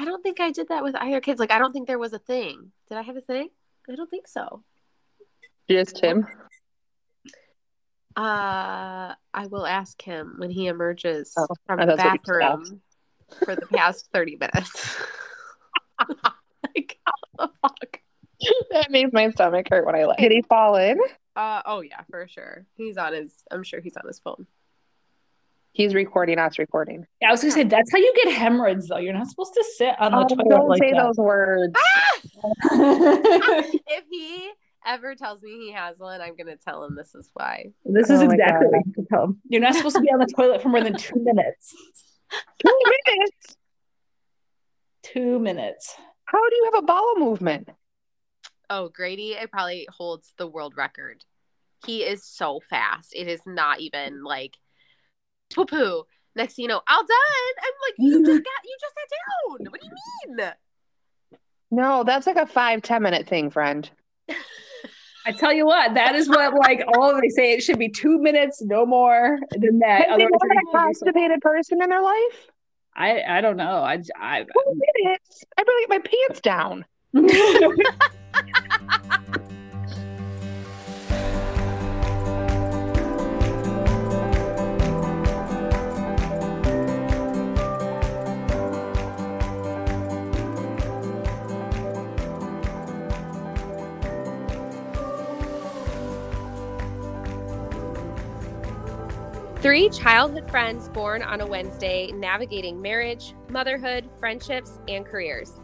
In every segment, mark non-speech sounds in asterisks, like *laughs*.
I don't think I did that with either kids. Like, I don't think there was a thing. Did I have a thing? I don't think so. Yes, Tim. Uh, I will ask him when he emerges Oh, from the thought that's what you bathroom for the past *laughs* 30 minutes. *laughs* like, how the fuck? that makes my stomach hurt when I laugh. Did he fall in? Uh, oh, yeah, for sure. He's on his, I'm sure he's on his phone. He's recording us recording. Yeah, I was gonna say that's how you get hemorrhoids though. You're not supposed to sit on the Oh, toilet don't like say that. those words. Ah! *laughs* if he ever tells me he has one, I'm going to tell him this is why. this is Oh exactly what you tell him. You're not supposed to be on the toilet for more than two *laughs* minutes. Two minutes. Two minutes. How do you have a bowel movement? Oh, Grady, it probably holds the world record. He is so fast. It is not even like poo poo. Next thing you know, all done. I'm like, you just mm-hmm. got, you just sat down. What do you mean? No, that's like a five, ten minute thing, friend. *laughs* I tell you what, that is what like all they say. It should be two minutes, no more than that. Have you Otherwise, never had a gonna do something- constipated person in their life? I I don't know. I I Two minutes. I barely get my pants down. *laughs* *laughs* Three childhood friends born on a Wednesday, navigating marriage, motherhood, friendships, and careers.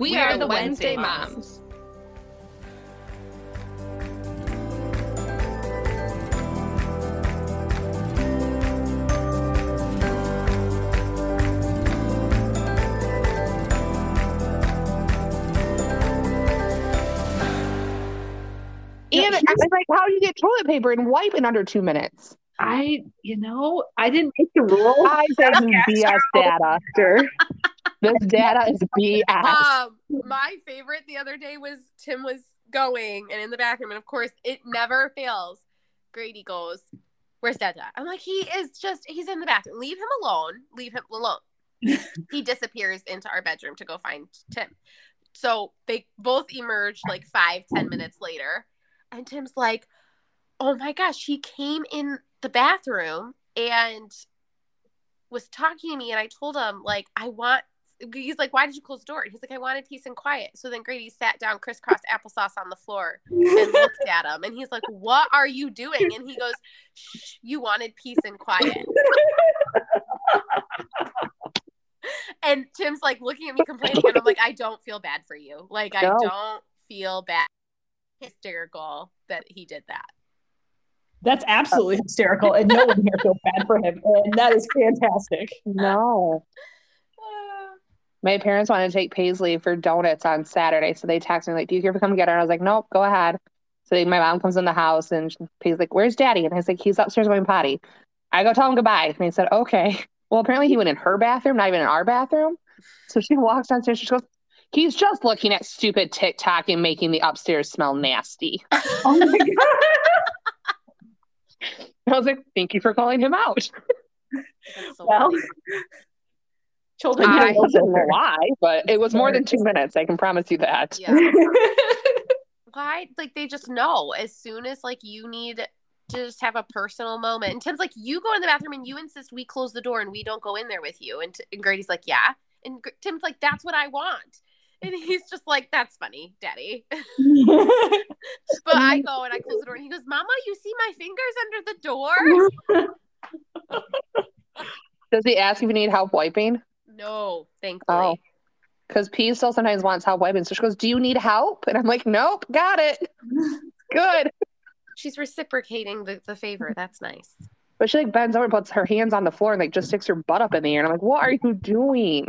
We, are, the Wednesday, moms. And I'm like, how do you get toilet paper and wipe in under two minutes? I you know I didn't make the rule. I said BS data. This data is *laughs* BS. Um, my favorite the other day was Tim was going and in the bathroom, and of course it never fails. Grady goes, "Where's Dada?" I'm like, he is just he's in the bathroom. Leave him alone. Leave him alone. *laughs* he disappears into our bedroom to go find Tim. So they both emerge like five ten minutes later, and Tim's like, "Oh my gosh, he came in the bathroom and." was talking to me and I told him like I want he's like, Why did you close the door? And he's like, I wanted peace and quiet. So then Grady sat down crisscross applesauce on the floor and *laughs* looked at him and he's like, What are you doing? And he goes, Shh, you wanted peace and quiet. And Tim's like looking at me complaining, and I'm like, I don't feel bad for you. Like I don't feel bad hysterical that he did that. That's absolutely hysterical, and no one here feels bad for him, and that is fantastic. No. *sighs* My parents wanted to take Paisley for donuts on Saturday, so they texted me like, "Do you care if to come get her?" And I was like, "Nope, go ahead." So they, my mom comes in the house and Paisley's like, "Where's Daddy?" And I was like, "He's upstairs going potty." I go tell him goodbye, and he said, "Okay." *laughs* Well, apparently he went in her bathroom, not even in our bathroom. So she walks downstairs. She goes, "He's just looking at stupid TikTok and making the upstairs smell nasty." *laughs* Oh my god! *laughs* I was like, "Thank you for calling him out." *laughs* So Well, funny. *laughs* children I don't know why, but it was more than two minutes. I can promise you that. Yeah. why like they just know as soon as like you need to just have a personal moment and tim's like you go in the bathroom and you insist we close the door and we don't go in there with you and, T- and grady's like yeah and Gr- tim's like that's what i want and he's just like that's funny daddy *laughs* but i go and i close the door and he goes mama you see my fingers under the door *laughs* Does he ask if you need help wiping? no thankfully Oh. Because P still sometimes wants help wiping. So she goes, Do you need help? And I'm like, Nope, got it. Good. she's reciprocating the, the favor that's nice But she like bends over and puts her hands on the floor and like just sticks her butt up in the air. And I'm like, What are you doing?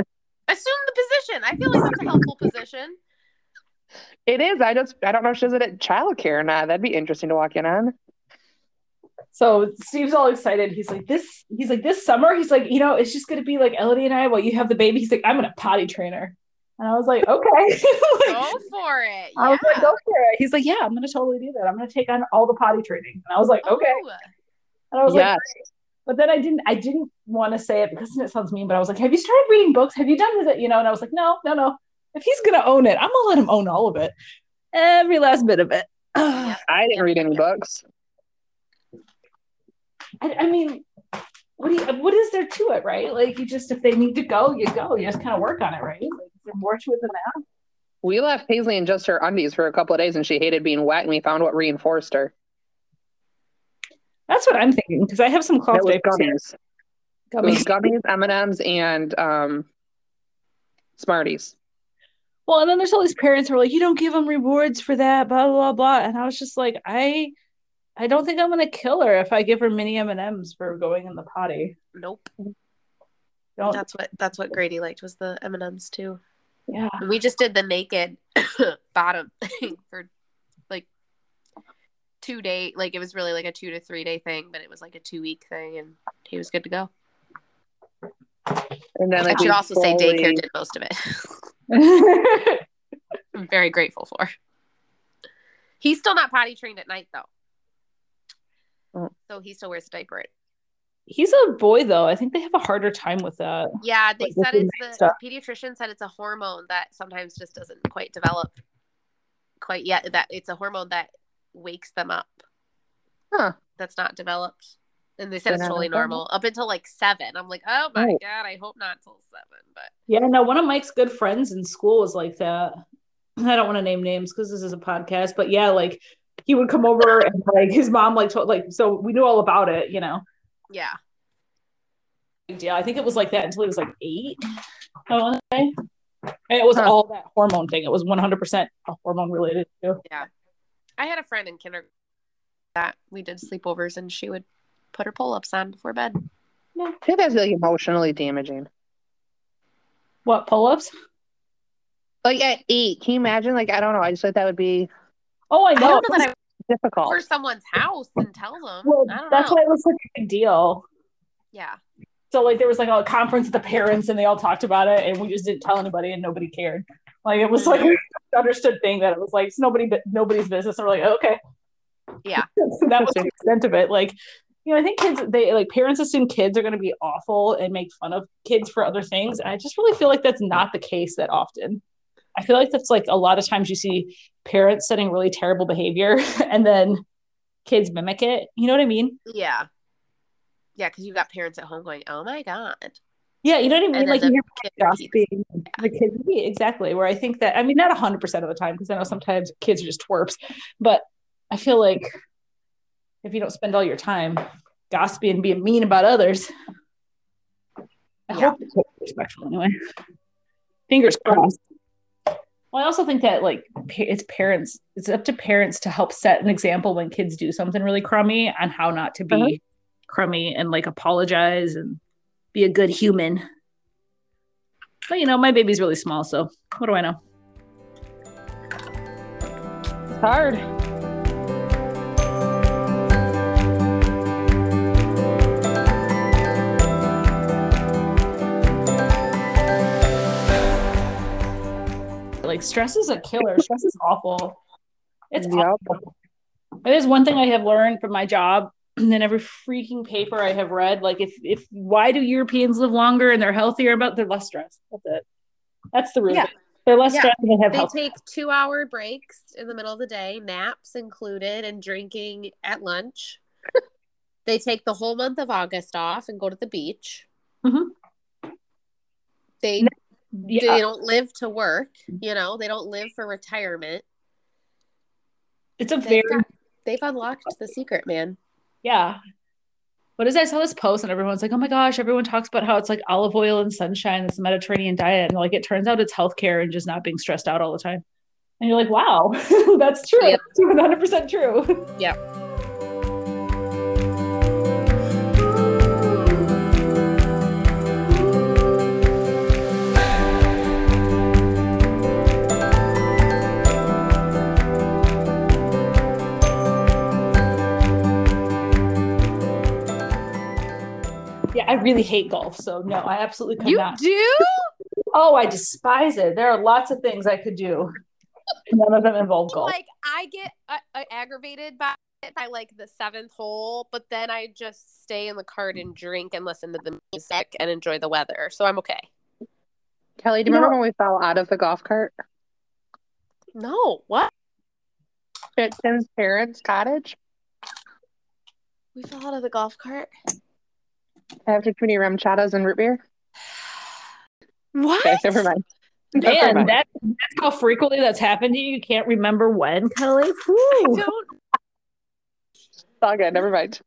Assume the position i feel like that's a helpful position It is. I just I don't know if she does it at childcare or not. That'd be interesting to walk in on. So Steve's all excited. He's like, this, he's like, this summer, he's like, you know, it's just gonna be like Elodie and I while you have the baby. He's like, I'm gonna potty trainer. And I was like, okay. *laughs* Like, go for it I was like, go for it. He's like, yeah, I'm gonna totally do that. I'm gonna take on all the potty training. And I was like, okay. Ooh. And I was Yes. like, But then I didn't I didn't want to say it because it sounds mean, but I was like, Have you started reading books? Have you done this? You know, and I was like, No, no, no. If he's gonna own it, I'm gonna let him own all of it. Every last bit of it. *sighs* I didn't read any books. I, I mean, what do you, what is there to it, right? Like you just if they need to go, you go. You just kind of work on it, right? Like is there more to it than that? We left Paisley in just her undies for a couple of days and she hated being wet and we found what reinforced her. That's what I'm thinking because I have some cloth It diapers. gummies. Gummies. gummies, M&Ms, and um, Smarties. Well, and then there's all these parents who are like, you don't give them rewards for that, blah blah blah. And I was just like, I, I don't think I'm gonna kill her if I give her mini M and M's for going in the potty. Nope. Don't. That's what that's what Grady liked was the M and M's too. yeah. We just did the naked *coughs* bottom thing for like two day like it was really like a two to three day thing, but it was like a two week thing and he was good to go. And then I should also say daycare did most of it. *laughs* I'm very grateful for. He's still not potty trained at night though. Oh. So he still wears a diaper. He's a boy though. I think they have a harder time with that. Yeah, they Like, said it's the, stuff. the pediatrician said it's a hormone that sometimes just doesn't quite develop quite yet. That it's a hormone that wakes them up. Huh. That's not developed. And they said it's totally normal up until like seven. I'm like, oh my Oh. god, I hope not till seven. But Yeah, no, one of Mike's good friends in school was like that. *laughs* I don't want to name names because this is a podcast, but yeah, like he would come over and like his mom like told like so we knew all about it, you know. yeah, Yeah, I think it was like that until he was like eight. I want to say, and it was Huh. all that hormone thing. It was one hundred percent a hormone related too. I had a friend in kindergarten that we did sleepovers, and she would put her pull ups on before bed. I think that's like emotionally damaging. What pull ups? Like at eight, can you imagine? Like I don't know. I just thought that would be Oh, I I know. don't know that I would difficult. for someone's house and tell them. well, I don't that's know. why it was such a big deal. Yeah, So like there was like a conference with the parents and they all talked about it and we just didn't tell anybody and nobody cared. Like it was like an understood thing that it was like it's nobody but nobody's business. And we're like, okay. Yeah. so *laughs* that was the extent of it. Like, you know, I think kids they like parents assume kids are gonna be awful and make fun of kids for other things. And I just really feel like that's not the case that often. I feel like that's like a lot of times you see parents setting really terrible behavior *laughs* and then kids mimic it. You know what I mean? yeah, yeah. Because you've got parents at home going, "Oh my god," Yeah, you know what I mean? and Like you hear kid gossiping the kids yeah, exactly where i think that i mean not 100% of the time because i know sometimes kids are just twerps but i feel like if you don't spend all your time gossiping and being mean about others i Yeah. hope it's respectful anyway fingers crossed well i also think that like it's parents it's up to parents to help set an example when kids do something really crummy on how not to be Uh-huh. crummy and like apologize and be a good human but you know, my baby's really small, so what do I know? It's hard. Like stress is a killer. Stress is awful. It's Yep. awful. It is one thing I have learned from my job and then every freaking paper I have read. Like if if why do Europeans live longer and they're healthier about they're less stressed. That's it. That's the root. Yeah. They're less Yeah. stressed and they have They health. take two hour breaks in the middle of the day, naps included, and drinking at lunch. *laughs* they take the whole month of August off and go to the beach. Mhm. They Yeah. they don't live to work, you know, they don't live for retirement. It's a They've, very got- they've unlocked the secret, man. Yeah. What is I saw this post and everyone's like, oh my gosh, everyone talks about how it's like olive oil and sunshine, it's a Mediterranean diet. And like it turns out it's healthcare and just not being stressed out all the time. And you're like, wow, *laughs* that's true. Yep. That's 100% true. Yeah, I really hate golf. So no, I absolutely could You not. do? Oh, I despise it. There are lots of things I could do. None of them involve golf. Like I get uh, uh, aggravated by by like the seventh hole, but then I just stay in the cart and drink and listen to the music and enjoy the weather. So I'm okay. Kelly, do you No. remember when we fell out of the golf cart No, what? at Tim's parents' cottage We fell out of the golf cart. After too many RumChatas and root beer? What? Okay, never mind. *laughs* Never Man, mind. that, that's how frequently that's happened to you. You can't remember when, Kelly. *laughs* I Whew. don't. It's all good. Never mind.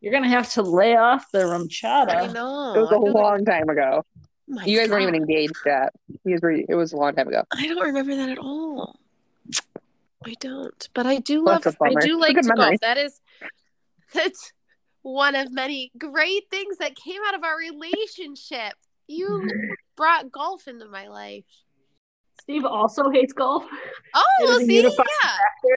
You're gonna have to lay off the I rumchata. know. It was a don't- long time ago. my You guys weren't even engaged yet. You guys were. It was a long time ago. I don't remember that at all. I don't, but I do Well, love. that's a I bummer. do It's like to memory. golf. That is, that's one of many great things that came out of our relationship. You *laughs* brought golf into my life. Steve also hates golf. Oh, well, see, unified yeah.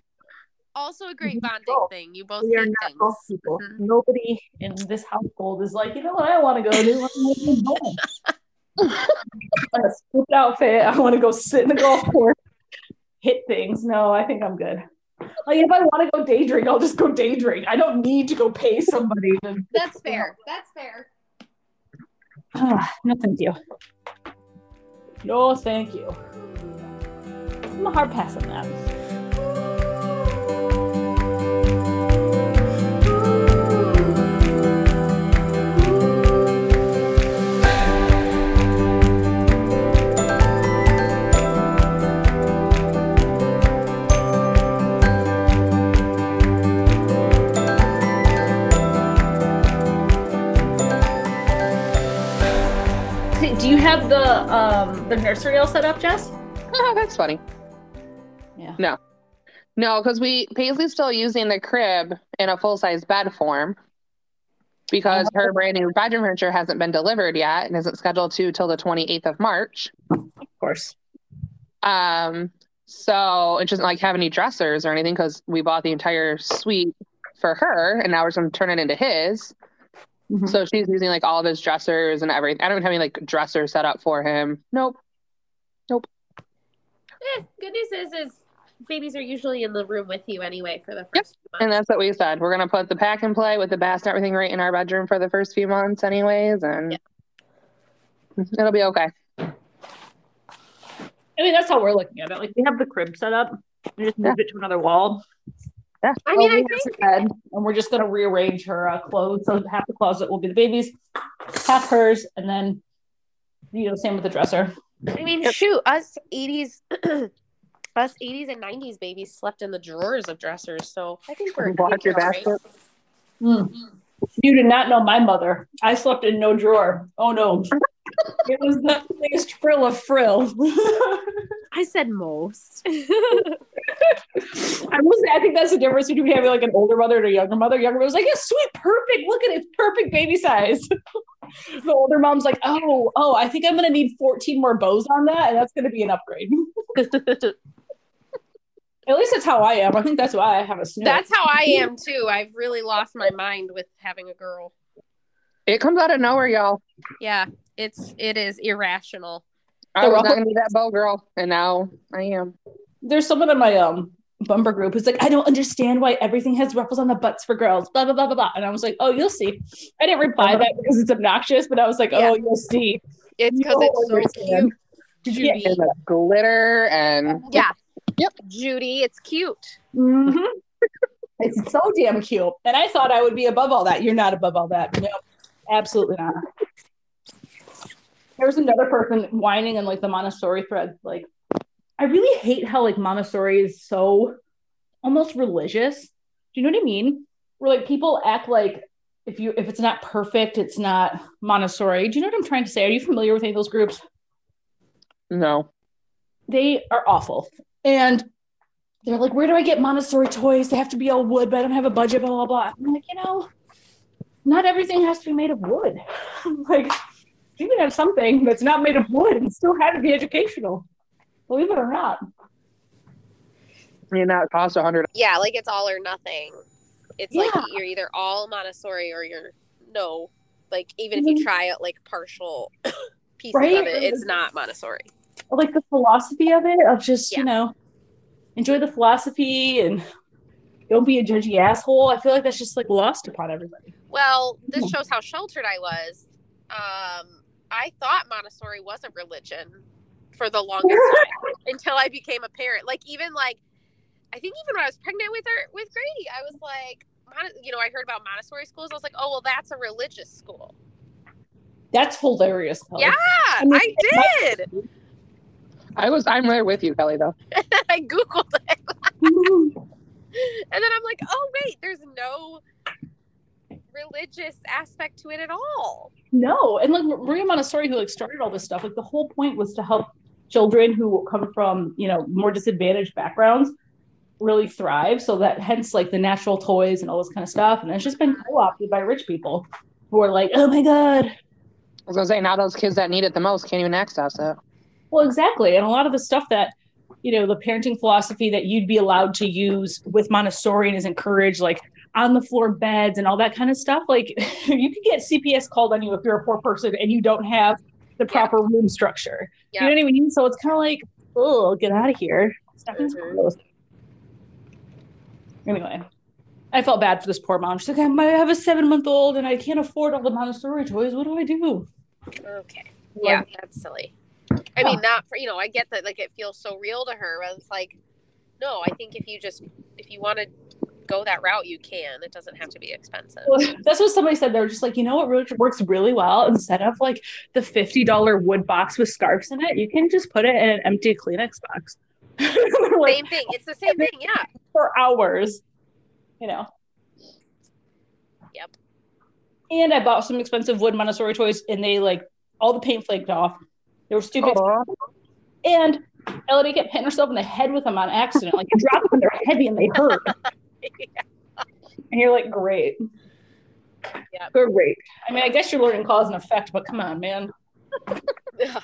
Also, a great bonding Golf. thing. You both We are not things. golf people. Mhm. Nobody in this household is like, you know what I want to go do? I want to go golf. I'm *laughs* a scooped outfit. I want to go sit in the golf course, hit things. No, I think I'm good. Like if I want to go day drink, I'll just go day drink. I don't need to go pay somebody to. *laughs* That's fair. That's fair. Ah, no, thank you. No, thank you. I'm a hard pass on that. The nursery all set up, Jess? Oh, that's funny. Yeah. No. No, because we Paisley's still using the crib in a full size bed form because Oh. her brand new bedroom furniture hasn't been delivered yet and isn't scheduled to till the 28th of March. Of course. Um, so it doesn't like have any dressers or anything because we bought the entire suite for her and now we're going to turn it into his. Mhm. So she's using like all of his dressers and everything. I don't have any like dressers set up for him. Nope. Eh, good news is, is babies are usually in the room with you anyway for the first Yep. few And that's what we said. We're gonna put the pack and play with the bass and everything right in our bedroom for the first few months, anyways, and it'll be okay. I mean, that's how we're looking at it. Like we have the crib set up. We just moved it to another wall. Yeah. I mean, Well, I we think bed, and we're just gonna rearrange her uh, clothes. So half the closet will be the baby's, half hers, and then you know, same with the dresser. I mean, shoot, us '80s, *clears throat* us '80s and '90s babies slept in the drawers of dressers, so I think we're. I Watch your you're all right. basket. Mm. You did not know my mother. I slept in no drawer. Oh no. *laughs* it was the biggest frill of frill. *laughs* I said most. *laughs* I will say, I think that's the difference between having like an older mother and a younger mother. Younger mother was like, yeah, sweet, perfect. Look at it, It's perfect baby size. *laughs* the older mom's like, oh, oh, I think I'm gonna need 14 more bows on that, and that's gonna be an upgrade. At least that's how I am. I think that's why I have a snip. That's how I am too. I've really lost my mind with having a girl. It comes out of nowhere, y'all. Yeah, it's it is irrational. I The was ruffle- not gonna be that bow girl, and now I am. There's someone in my um bumper group who's like, I don't understand why everything has ruffles on the butts for girls, blah blah blah blah blah. And I was like, oh, you'll see. I didn't reply that because it's obnoxious, but I was like, Yeah. oh, you'll see. It's because don't it's so understand. cute. Yeah. Judy. And the glitter and Yeah. Yep. Judy, it's cute. Mm-hmm. *laughs* it's so damn cute. And I thought I would be above all that. You're not above all that. No, absolutely not. There was another person whining in like the Montessori thread. Like, I really hate how like Montessori is so almost religious. Do you know what I mean? Where like people act like if you if it's not perfect, it's not Montessori. Do you know what I'm trying to say? Are you familiar with any of those groups? no. they are awful. And they're like, where do I get Montessori toys? They have to be all wood, but I don't have a budget, blah, blah, blah. I'm like, you know, not everything has to be made of wood. *laughs* like, you can have something that's not made of wood and still have to be educational. Believe it or not. I mean that cost a hundred. Yeah, like it's all or nothing. It's like you're either all Montessori or you're no. Like even if you try it like partial *coughs* pieces Right? of it, it's not Montessori. Like the philosophy of it, of just, Yeah. you know, enjoy the philosophy and don't be a judgy asshole. I feel like that's just like lost upon everybody. Well, this shows how sheltered I was. Um, I thought Montessori was a religion for the *laughs* longest time until I became a parent. Like even like I think even when I was pregnant with her with Grady, I was like, you know, I heard about Montessori schools. I was like, oh well, that's a religious school. That's hilarious. Kelly. Yeah, I, mean, I did. I was. I'm right with you, Kelly. Though *laughs* I googled it, *laughs* and then I'm like, oh wait, there's no religious aspect to it at all. No, and like Maria Montessori, who like started all this stuff, like the whole point was to help children who come from you know more disadvantaged backgrounds really thrive. So that hence like the natural toys and all this kind of stuff, and it's just been co-opted by rich people who are like, oh my god. I was gonna say now those kids that need it the most can't even access it. Well, exactly, and a lot of the stuff that you know the parenting philosophy that you'd be allowed to use with Montessori and is encouraged, like on the floor beds and all that kind of stuff. Like *laughs* you could get CPS called on you if you're a poor person and you don't have the proper yeah. room structure. Yeah. You know what I mean? So it's kind of like, oh, get out of here. Mm-hmm. Anyway, I felt bad for this poor mom. She's like, I have a seven month old and I can't afford all the Montessori toys. What do I do? Okay. Yeah, that's silly. I mean, not for, you know, I get that, like, it feels so real to her, but it's like, no, I think if you just, if you want to go that route, you can. It doesn't have to be expensive. Well, *laughs* that's what somebody said. They were just like, you know what works really well? Instead of like the $50 wood box with scarves in it, you can just put it in an empty Kleenex box. *laughs* like, same thing. It's the same thing. Yeah. For hours, you know. Yep. And I bought some expensive wood Montessori toys and they like all the paint flaked off. They were stupid. Aww. And Elodie kept hitting herself in the head with them on accident. Like you drop them they're heavy and they hurt. *laughs* yeah. *laughs* And you're like, great. Yeah. Great. I mean, I guess you're learning cause and effect, but come on, man. *laughs* That's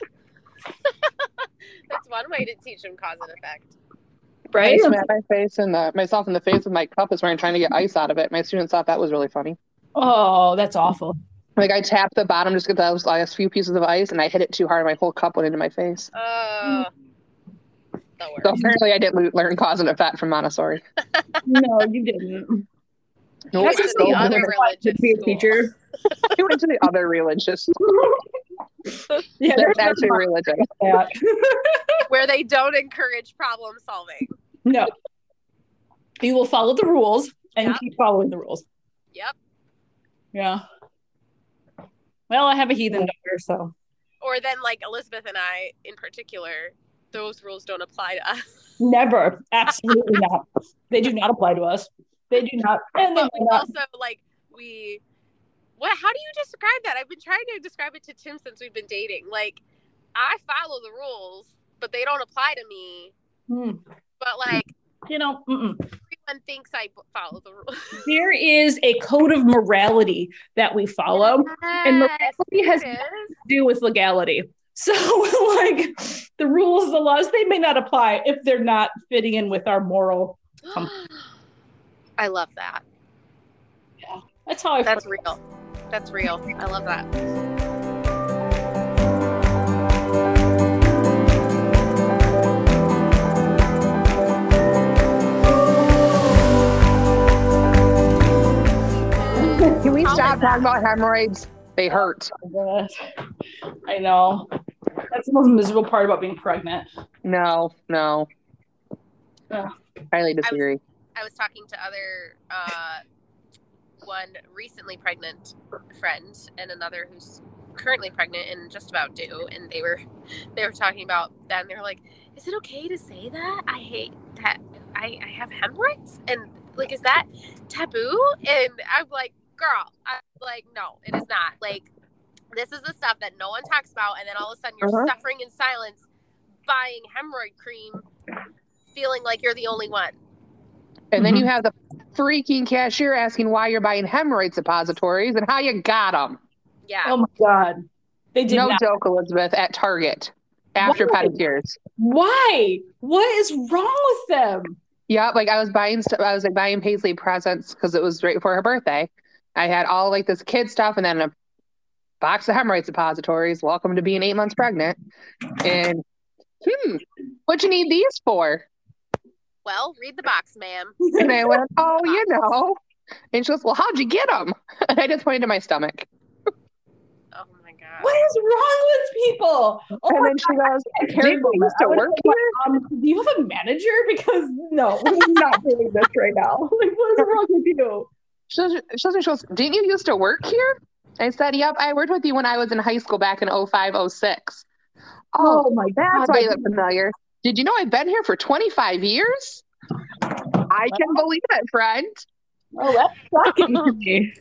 one way to teach them cause and effect. Right? I smacked my face and myself in the face with my cup is where I'm trying to get ice out of it. My students thought that was really funny. Oh, that's awful. Like I tapped the bottom just to get those last few pieces of ice, and I hit it too hard. And my whole cup went into my face. Uh, so apparently, I didn't learn cause and effect from Montessori. *laughs* no, you didn't. Nope. That's just the other religious be a teacher. he went to the other religious. *laughs* yeah, that's actually religion. Where they don't encourage problem solving. No. You will follow the rules and yep. keep following the rules. Yep. Yeah. Well, I have a heathen daughter, so. Or then, like Elizabeth and I, in particular, those rules don't apply to us. Never, *laughs* absolutely not. They do not apply to us. They do not. And but we not. also like we. What? How do you describe that? I've been trying to describe it to Tim since we've been dating. Like, I follow the rules, but they don't apply to me. Hmm. But like, you know, mm-mm. everyone thinks I follow the rules. *laughs* there is a code of morality that we follow, yes, and morality has nothing to do with legality. So, *laughs* like, the rules, the laws, they may not apply if they're not fitting in with our moral. *gasps* I love that. Yeah, that's how I. Feel. That's real. That's real. I love that. Can we stop talking about hemorrhoids? They hurt. Oh I know. That's the most miserable part about being pregnant. No, no. Ugh. Highly disagree. I was, I was, talking to other uh, one recently pregnant friend and another who's currently pregnant and just about due, and they were they were talking about that, and they were like, "Is it okay to say that? I hate that I, I have hemorrhoids, and like, is that taboo?" And I'm like, "Girl, I'm like, no, it is not. Like, this is the stuff that no one talks about, and then all of a sudden you're uh-huh. suffering in silence, buying hemorrhoid cream, feeling like you're the only one. And mm-hmm. then you mm-hmm. have the freaking cashier asking why you're buying hemorrhoid suppositories and how you got them. Yeah. Oh my god. They did no not. joke, Elizabeth, at Target after Why? pedicures. Why? What is wrong with them? Yeah, like I was buying stuff. I was like buying Paisley presents because it was right before her birthday. I had all like this kid stuff and then a box of hemorrhoid suppositories. Welcome to being eight months pregnant. And hmm, what you need these for? Well, read the box, ma'am. And I went, oh, you know. And she goes, well, how'd you get them? *laughs* And I just pointed to my stomach. Oh my god. What is wrong with people? Oh and my then she goes, God, do you used to work go, here? um, do you have a manager? Because no, *laughs* we're not doing this right now. *laughs* Like, what is wrong with you? She goes, she goes, she goes, didn't you used to work here? I said, yep, I worked with you when I was in high school back in 05, 06. Oh, my that's God, why you that's- look familiar. Did you know I've been here for 25 years? I can believe it, friend. Oh, that's shocking to *laughs* me.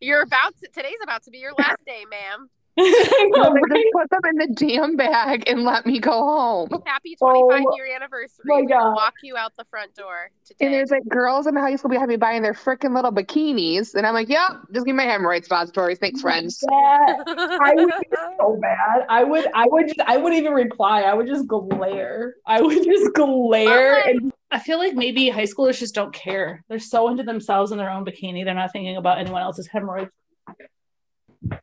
You're about to today's about to be your last day, ma'am. *laughs* I know, right? just put them in the damn bag and let me go home. Happy Oh, 25 year anniversary. my We will God. walk you out the front door And there's like girls in high school behind me buying their freaking little bikinis. And I'm like, yep, just give me my hemorrhoid suppositories. Thanks, friends. That- I would be *laughs* so bad. I would, I would just, I wouldn't even reply. I would just glare. I would just glare. Oh and I feel like maybe high schoolers just don't care. They're so into themselves and their own bikini. They're not thinking about anyone else's hemorrhoids.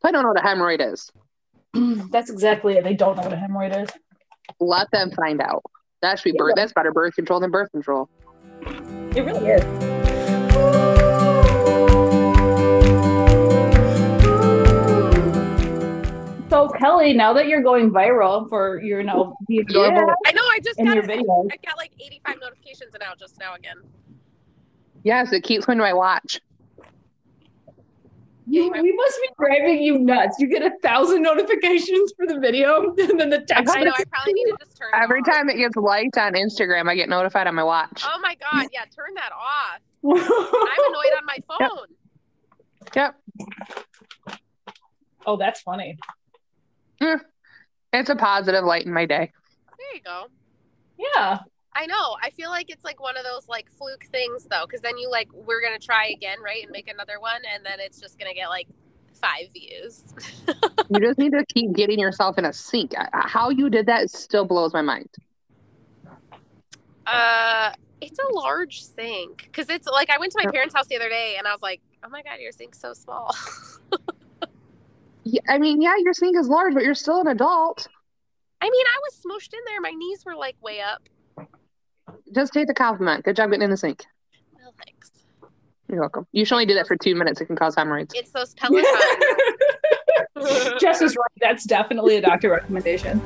I don't know what a hemorrhoid is. *clears throat* That's exactly it. They don't know what a hemorrhoid is. Let them find out. That should be birth. That's better birth control than birth control. It really is. So Kelly, now that you're going viral for your, you know, the adorable I know I just in got your video. videos, I got like 85 notifications now just now again. Yes, it keeps going to my watch. You, *laughs* we must be driving you nuts. You get a thousand notifications for the video, *laughs* and then the text. I know I probably need to just turn it Every off. time it gets liked on Instagram, I get notified on my watch. Oh my god, yeah, turn that off. *laughs* I'm annoyed on my phone. Yep. oh, that's funny. Mm. It's a positive light in my day. There you go. Yeah. I know. I feel like it's like one of those like fluke things though, because then you like we're gonna try again, right, and make another one, and then it's just gonna get like five views. *laughs* You just need to keep getting yourself in a sink. How you did that still blows my mind. uh, it's a large sink because it's like I went to my parents' house the other day, and I was like, oh my god, your sink's so small. Yeah, I mean, yeah, your sink is large, but you're still an adult. I mean, I was smooshed in there. My knees were like way up. Just take the compliment. Good job getting in the sink. Well, thanks. You're welcome. You should only do that for two minutes. It can cause hemorrhoids. It's those Peloton. *laughs* *laughs* Jess is right. That's definitely a doctor recommendation.